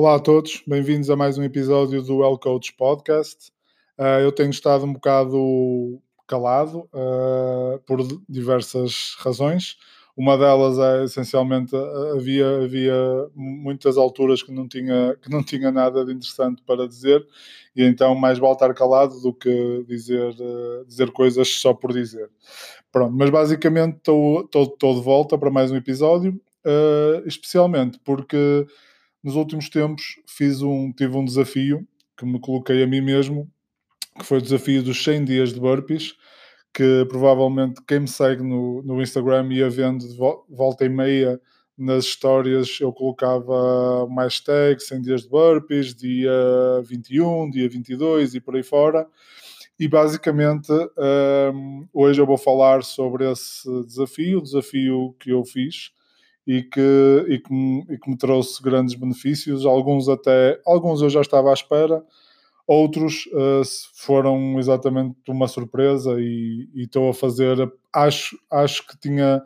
Olá a todos, bem-vindos a mais um episódio do Well Coach Podcast. Uh, eu tenho estado um bocado calado uh, por diversas razões. Uma delas é essencialmente havia, havia muitas alturas que não, tinha, que não tinha nada de interessante para dizer, e então mais vale estar calado do que dizer, uh, dizer coisas só por dizer. Pronto, mas basicamente estou de volta para mais um episódio, especialmente porque nos últimos tempos fiz um, tive um desafio que me coloquei a mim mesmo, que foi o desafio dos 100 dias de burpees, que provavelmente quem me segue no, no Instagram ia vendo de volta e meia nas histórias eu colocava uma hashtag 100 dias de burpees, dia 21, dia 22 e por aí fora. E basicamente um, hoje eu vou falar sobre esse desafio, o desafio que eu fiz e que, e que, me, e que me trouxe grandes benefícios. Alguns até, alguns eu já estava à espera, outros uh, foram exatamente uma surpresa e, e, estou a fazer, acho, acho que tinha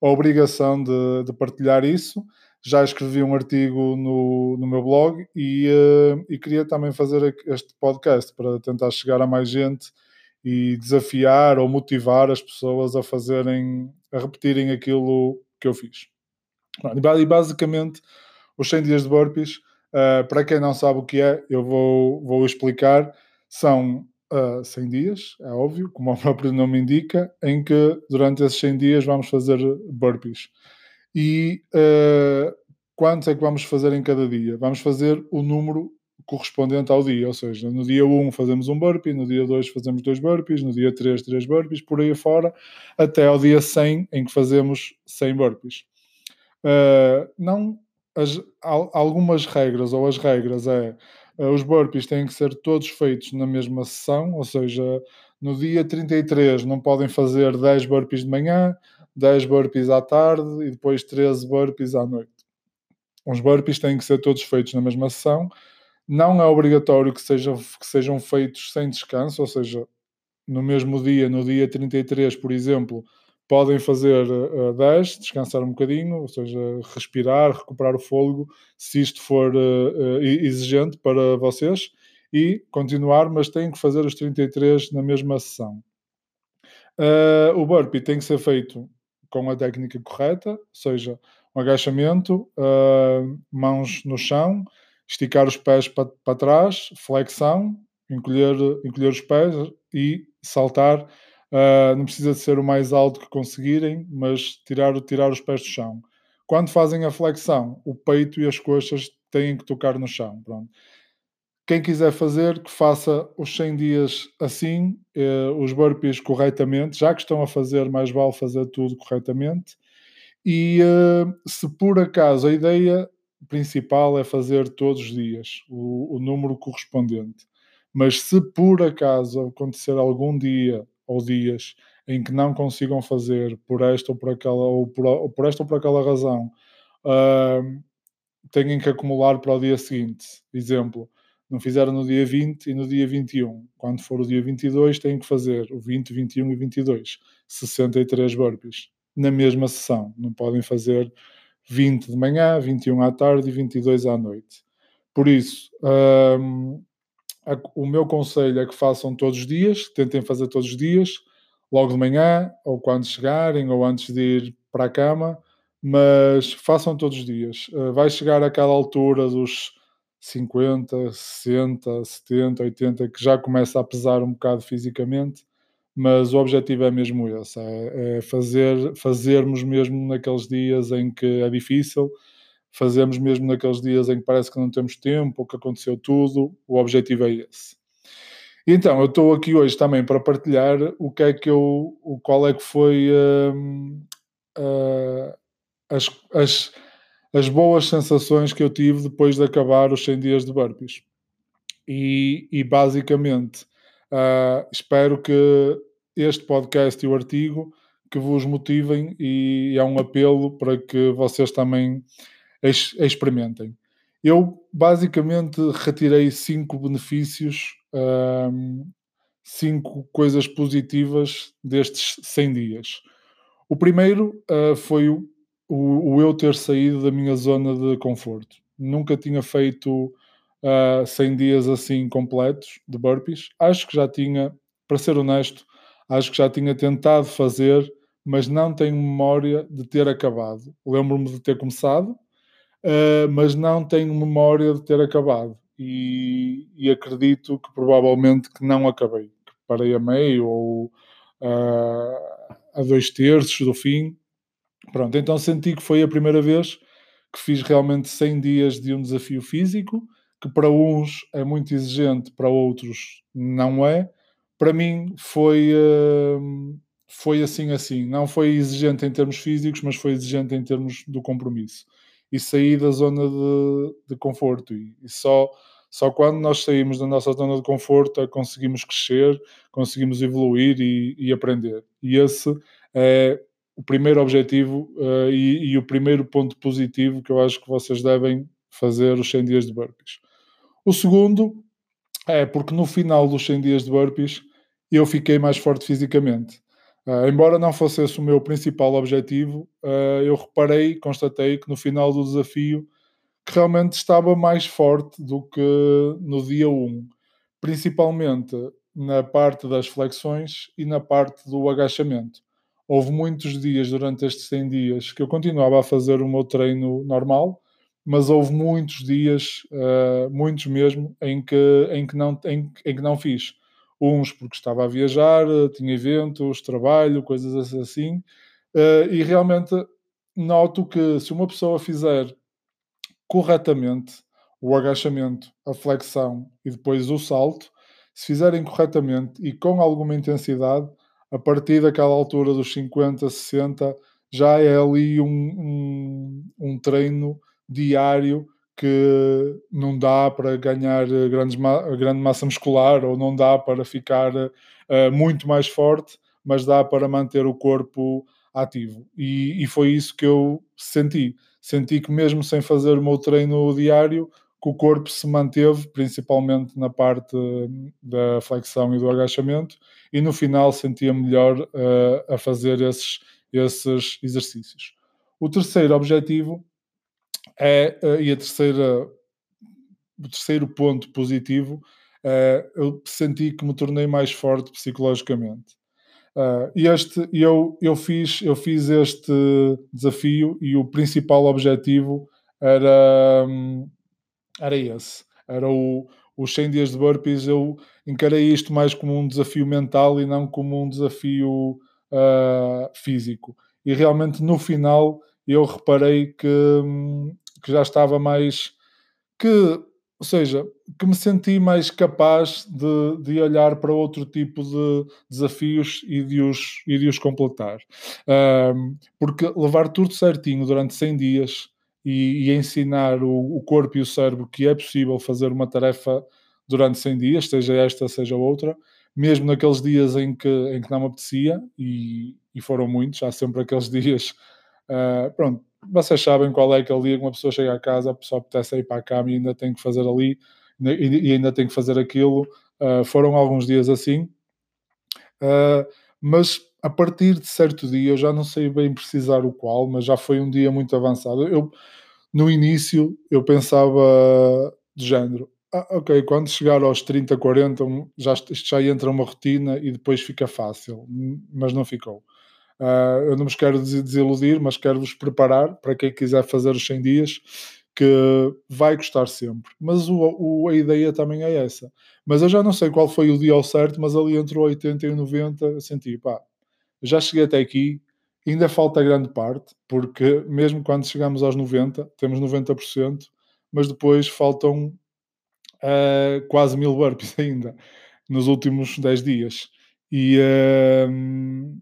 a obrigação de, de, partilhar isso. Já escrevi um artigo no, no meu blog e, uh, e queria também fazer este podcast para tentar chegar a mais gente e desafiar ou motivar as pessoas a fazerem, a repetirem aquilo que eu fiz. E basicamente, os 100 dias de burpees, uh, para quem não sabe o que é, eu vou, vou explicar. São uh, eh, 100 dias, é óbvio, como o próprio nome indica, em que durante esses 100 dias vamos fazer burpees. E uh, quantos é que vamos fazer em cada dia? Vamos fazer o número correspondente ao dia, ou seja, no dia 1 fazemos um burpee, no dia 2 fazemos dois burpees, no dia 3 três burpees, por aí fora, até ao dia 100 em que fazemos 100 burpees. Uh, não as, algumas regras, ou as regras é uh, os burpees têm que ser todos feitos na mesma sessão, ou seja, no dia 33 não podem fazer 10 burpees de manhã, 10 burpees à tarde e depois 13 burpees à noite. Os burpees têm que ser todos feitos na mesma sessão. Não é obrigatório que sejam, que sejam feitos sem descanso, ou seja, no mesmo dia, no dia 33, por exemplo, podem fazer uh, 10, descansar um bocadinho, ou seja, respirar, recuperar o fôlego, se isto for uh, exigente para vocês, e continuar, mas têm que fazer os 33 na mesma sessão. Uh, o burpee tem que ser feito com a técnica correta, ou seja, um agachamento, uh, mãos no chão, esticar os pés para, para trás, flexão, encolher, encolher os pés e saltar Uh, não precisa de ser o mais alto que conseguirem, mas tirar, tirar os pés do chão. Quando fazem a flexão, o peito e as coxas têm que tocar no chão. Pronto. Quem quiser fazer, que faça os 100 dias assim, eh, os burpees corretamente, já que estão a fazer, mais vale fazer tudo corretamente. E eh, se por acaso a ideia principal é fazer todos os dias o, o número correspondente, mas se por acaso acontecer algum dia ou dias em que não consigam fazer por esta ou por aquela ou por, ou por esta ou por aquela razão uh, têm que acumular para o dia seguinte. Exemplo, não fizeram no dia 20 e no dia 21. Quando for o dia 22, têm que fazer o 20, 21 e 22. 63 burpees na mesma sessão. Não podem fazer 20 de manhã, 21 à tarde e 22 à noite. Por isso, um, o meu conselho é que façam todos os dias, tentem fazer todos os dias, logo de manhã, ou quando chegarem, ou antes de ir para a cama, mas façam todos os dias. Eh, vai chegar aquela altura dos 50, 60, 70, 80, que já começa a pesar um bocado fisicamente, mas o objetivo é mesmo esse, é, é fazer, fazermos mesmo naqueles dias em que é difícil, fazemos mesmo naqueles dias em que parece que não temos tempo ou que aconteceu tudo, o objetivo é esse. Então, eu estou aqui hoje também para partilhar o que é que eu, o qual é que foi uh, uh, as, as, as boas sensações que eu tive depois de acabar os 100 dias de burpees. E, e basicamente, uh, espero que este podcast e o artigo que vos motivem e é um apelo para que vocês também experimentem. Eu basicamente retirei cinco benefícios, um, cinco coisas positivas destes 100 dias. O primeiro uh, foi o, o, eu ter saído da minha zona de conforto. nunca tinha feito uh, 100 dias assim completos de burpees. Acho que já tinha, para ser honesto, acho que já tinha tentado fazer, mas não tenho memória de ter acabado. Lembro-me de ter começado, uh, mas não tenho memória de ter acabado. E, e, acredito que provavelmente que não acabei, que parei a meio ou uh, a dois terços do fim. Pronto, então senti que foi a primeira vez que fiz realmente 100 dias de um desafio físico que para uns é muito exigente, para outros não é. Para mim foi, uh, foi assim assim. Não foi exigente em termos físicos, mas foi exigente em termos do compromisso. E sair da zona de, de conforto. E, e, só, só quando nós saímos da nossa zona de conforto é conseguimos crescer, conseguimos evoluir e, e aprender. E esse é o primeiro objetivo uh, e, e, o primeiro ponto positivo que eu acho que vocês devem fazer os 100 dias de burpees. O segundo é porque no final dos 100 dias de burpees eu fiquei mais forte fisicamente. Uh, embora não fosse esse o meu principal objetivo, uh, eu reparei, constatei que no final do desafio que realmente estava mais forte do que no dia 1, principalmente na parte das flexões e na parte do agachamento. Houve muitos dias durante estes 100 dias que eu continuava a fazer o meu treino normal, mas houve muitos dias, uh, muitos mesmo, em que, em, que não, em, em, que não fiz. Uns porque estava a viajar, tinha eventos, trabalho, coisas assim, uh, e realmente noto que se uma pessoa fizer corretamente o agachamento, a flexão e depois o salto, se fizerem corretamente e com alguma intensidade, a partir daquela altura dos 50, 60, já é ali um, um, um treino diário que não dá para ganhar grandes ma grande massa muscular ou não dá para ficar uh, muito mais forte, mas dá para manter o corpo ativo. E, e, foi isso que eu senti. Senti que mesmo sem fazer o meu treino diário, que o corpo se manteve, principalmente na parte da flexão e do agachamento, e no final sentia melhor uh, a fazer esses, esses exercícios. O terceiro objetivo é, eh, e a terceira, o terceiro ponto positivo, é, eu senti que me tornei mais forte psicologicamente. Uh, este, eu, eu, fiz, eu fiz este desafio e o principal objetivo era, era esse. Era o, os 100 dias de burpees. Eu encarei isto mais como um desafio mental e não como um desafio uh, físico. E realmente no final eu reparei que, hum, que já estava mais. que, ou seja, que me senti mais capaz de, de olhar para outro tipo de desafios e de os, e de os completar. Um, porque levar tudo certinho durante 100 dias e, e ensinar o, o, corpo e o cérebro que é possível fazer uma tarefa durante 100 dias, seja esta, seja outra, mesmo naqueles dias em que, em que não me apetecia, e, e foram muitos, há sempre aqueles dias, uh, pronto, vocês sabem qual é aquele dia que uma pessoa chega a casa, a pessoa apetece ir para a cama e ainda tem que fazer ali e, ainda tem que fazer aquilo. Uh, foram alguns dias assim, uh, mas a partir de certo dia, eu já não sei bem precisar o qual, mas já foi um dia muito avançado. Eu, no início, eu pensava de género, ah, ok, quando chegar aos 30, 40, já, isto já entra uma rotina e depois fica fácil, mas não ficou. Uh, eu não vos quero desiludir, mas quero-vos preparar para quem quiser fazer os 100 dias, que vai custar sempre. Mas o, o, a ideia também é essa. Mas eu já não sei qual foi o dia ao certo, mas ali entre o 80 e o 90 eu senti, pá, já cheguei até aqui, ainda falta grande parte, porque mesmo quando chegamos aos 90, temos 90%, mas depois faltam uh, quase mil burpees ainda, nos últimos 10 dias. E, uh,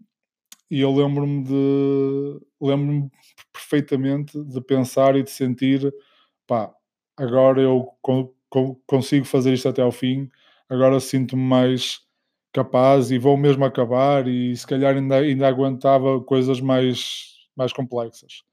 e eu lembro-me de lembro-me perfeitamente de pensar e de sentir pá, agora eu consigo fazer isto até ao fim, agora sinto-me mais capaz e vou mesmo acabar e se calhar ainda, ainda aguentava coisas mais, mais complexas.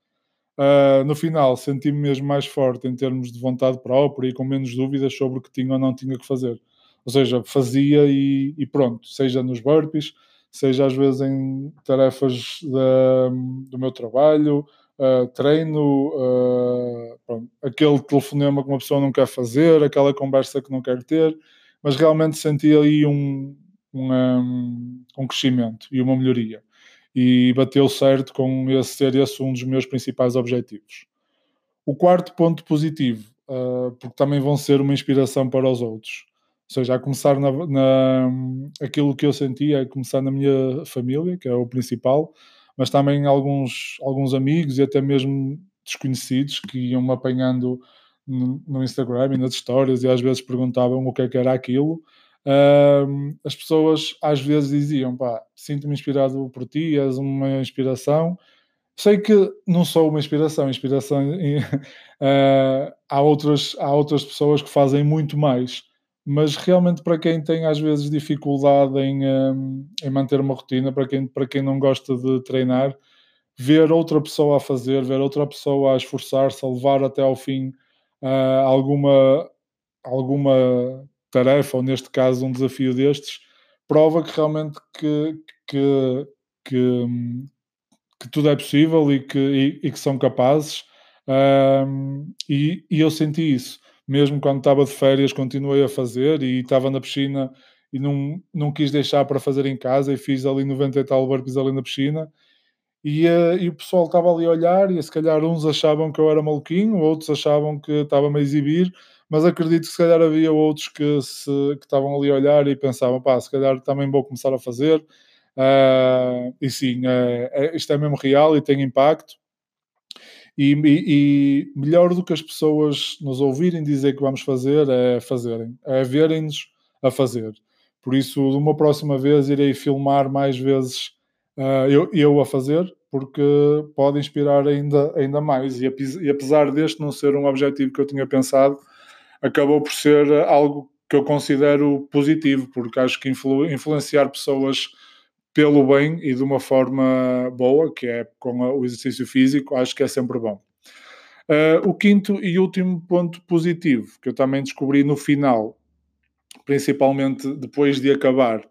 Uh, no final senti-me mesmo mais forte em termos de vontade própria e com menos dúvidas sobre o que tinha ou não tinha que fazer. Ou seja, fazia e, e pronto, seja nos burpees, seja às vezes em tarefas da, do meu trabalho, uh, treino, uh, pronto, aquele telefonema que uma pessoa não quer fazer, aquela conversa que não quer ter, mas realmente senti aí um, um, um crescimento e uma melhoria. E bateu certo com esse ser esse um dos meus principais objetivos. O quarto ponto positivo, uh, porque também vão ser uma inspiração para os outros. Ou seja, a começar na, na, aquilo que eu senti é começar na minha família, que é o principal, mas também alguns, alguns amigos e até mesmo desconhecidos que iam-me apanhando no, no, Instagram e nas histórias e às vezes perguntavam o que é que era aquilo. As pessoas às vezes diziam: pá, sinto-me inspirado por ti, és uma inspiração. Sei que não sou uma inspiração, inspiração uh, há, outras, há outras pessoas que fazem muito mais, mas realmente para quem tem às vezes dificuldade em, um, em manter uma rotina, para quem, para quem não gosta de treinar, ver outra pessoa a fazer, ver outra pessoa a esforçar-se, a levar até ao fim uh, alguma, alguma tarefa, ou neste caso um desafio destes, prova que realmente que, que, que, que tudo é possível e que, e, e que são capazes. Um, e, e, eu senti isso. Mesmo quando estava de férias, continuei a fazer e estava na piscina e não, não quis deixar para fazer em casa e fiz ali 90 e tal burpees ali na piscina e, uh, e o pessoal estava ali a olhar, e se calhar uns achavam que eu era maluquinho, outros achavam que estava-me a exibir, mas acredito que se calhar havia outros que, se, que estavam ali a olhar e pensavam, pá, se calhar também vou começar a fazer. Uh, e sim, uh, isto é mesmo real e tem impacto. E, e, e, melhor do que as pessoas nos ouvirem dizer que vamos fazer é fazerem, é verem-nos a fazer. Por isso, de uma próxima vez, irei filmar mais vezes uh, eu, eu a fazer, porque pode inspirar ainda, ainda mais. E, e apesar deste não ser um objetivo que eu tinha pensado, acabou por ser algo que eu considero positivo, porque acho que influ, influenciar pessoas pelo bem e de uma forma boa, que é com o exercício físico, acho que é sempre bom. Uh, o quinto e último ponto positivo que eu também descobri no final, principalmente depois de acabar,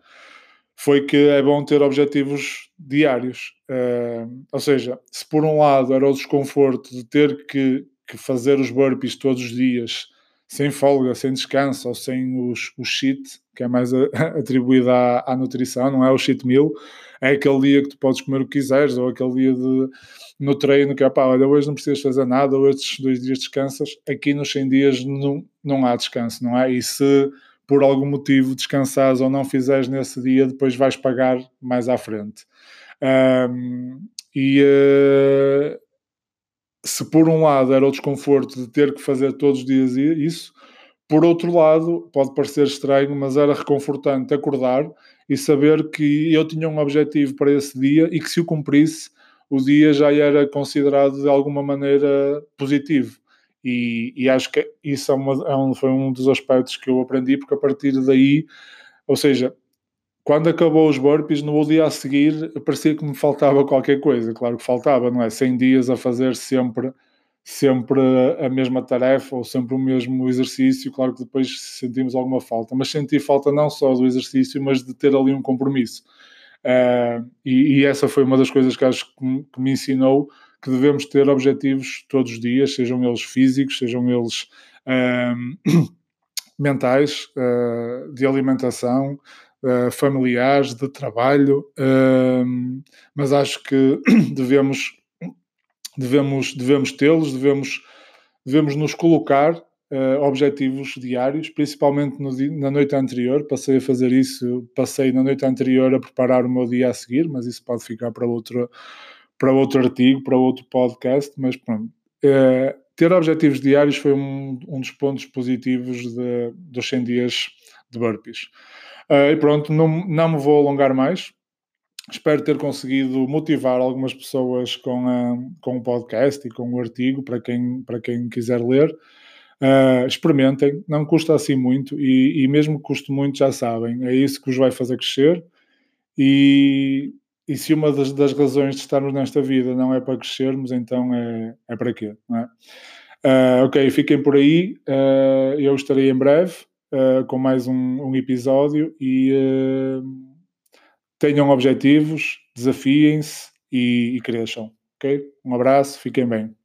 foi que é bom ter objetivos diários. Uh, ou seja, se por um lado era o desconforto de ter que, que, fazer os burpees todos os dias, sem folga, sem descanso ou sem os, o cheat, que é mais a, atribuído à, à, nutrição, não é o cheat meal, é aquele dia que tu podes comer o que quiseres, ou aquele dia de, no treino que é pá, olha, hoje não precisas fazer nada, ou estes dois dias descansas. Aqui nos 100 dias não, não há descanso, não é? E se por algum motivo descansares ou não fizeres nesse dia, depois vais pagar mais à frente. Um, e uh, se por um lado era o desconforto de ter que fazer todos os dias isso, por outro lado, pode parecer estranho, mas era reconfortante acordar e saber que eu tinha um objetivo para esse dia e que se o cumprisse, o dia já era considerado de alguma maneira positivo. E, e acho que isso é uma, é um, foi um dos aspectos que eu aprendi, porque a partir daí, ou seja, quando acabou os burpees, no dia a seguir, parecia que me faltava qualquer coisa. Claro que faltava, não é? 100 dias a fazer sempre, sempre a mesma tarefa ou sempre o mesmo exercício. Claro que depois sentimos alguma falta, mas senti falta não só do exercício, mas de ter ali um compromisso. Uh, e, e, essa foi uma das coisas que acho que, que me ensinou que devemos ter objetivos todos os dias, sejam eles físicos, sejam eles um, mentais, uh, de alimentação, uh, familiares, de trabalho, um, mas acho que devemos, devemos, devemos tê-los, devemos, devemos nos colocar uh, objetivos diários, principalmente no, na noite anterior. Passei a fazer isso, passei na noite anterior a preparar o meu dia a seguir, mas isso pode ficar para outro para outro artigo, para outro podcast, mas pronto. É, ter objetivos diários foi um, um dos pontos positivos de, dos 100 dias de burpees. Uh, e pronto, não, não me vou alongar mais. Espero ter conseguido motivar algumas pessoas com, a, com o podcast e com o artigo, para quem, para quem quiser ler. Uh, experimentem, não custa assim muito e, e mesmo que custe muito, já sabem, é isso que os vai fazer crescer. E e se uma das, das, razões de estarmos nesta vida não é para crescermos, então é, é para quê? É? Uh, ok, fiquem por aí. Uh, eu estarei em breve uh, com mais um, um episódio e tenham objetivos, desafiem-se e, e cresçam. Ok? Um abraço, fiquem bem.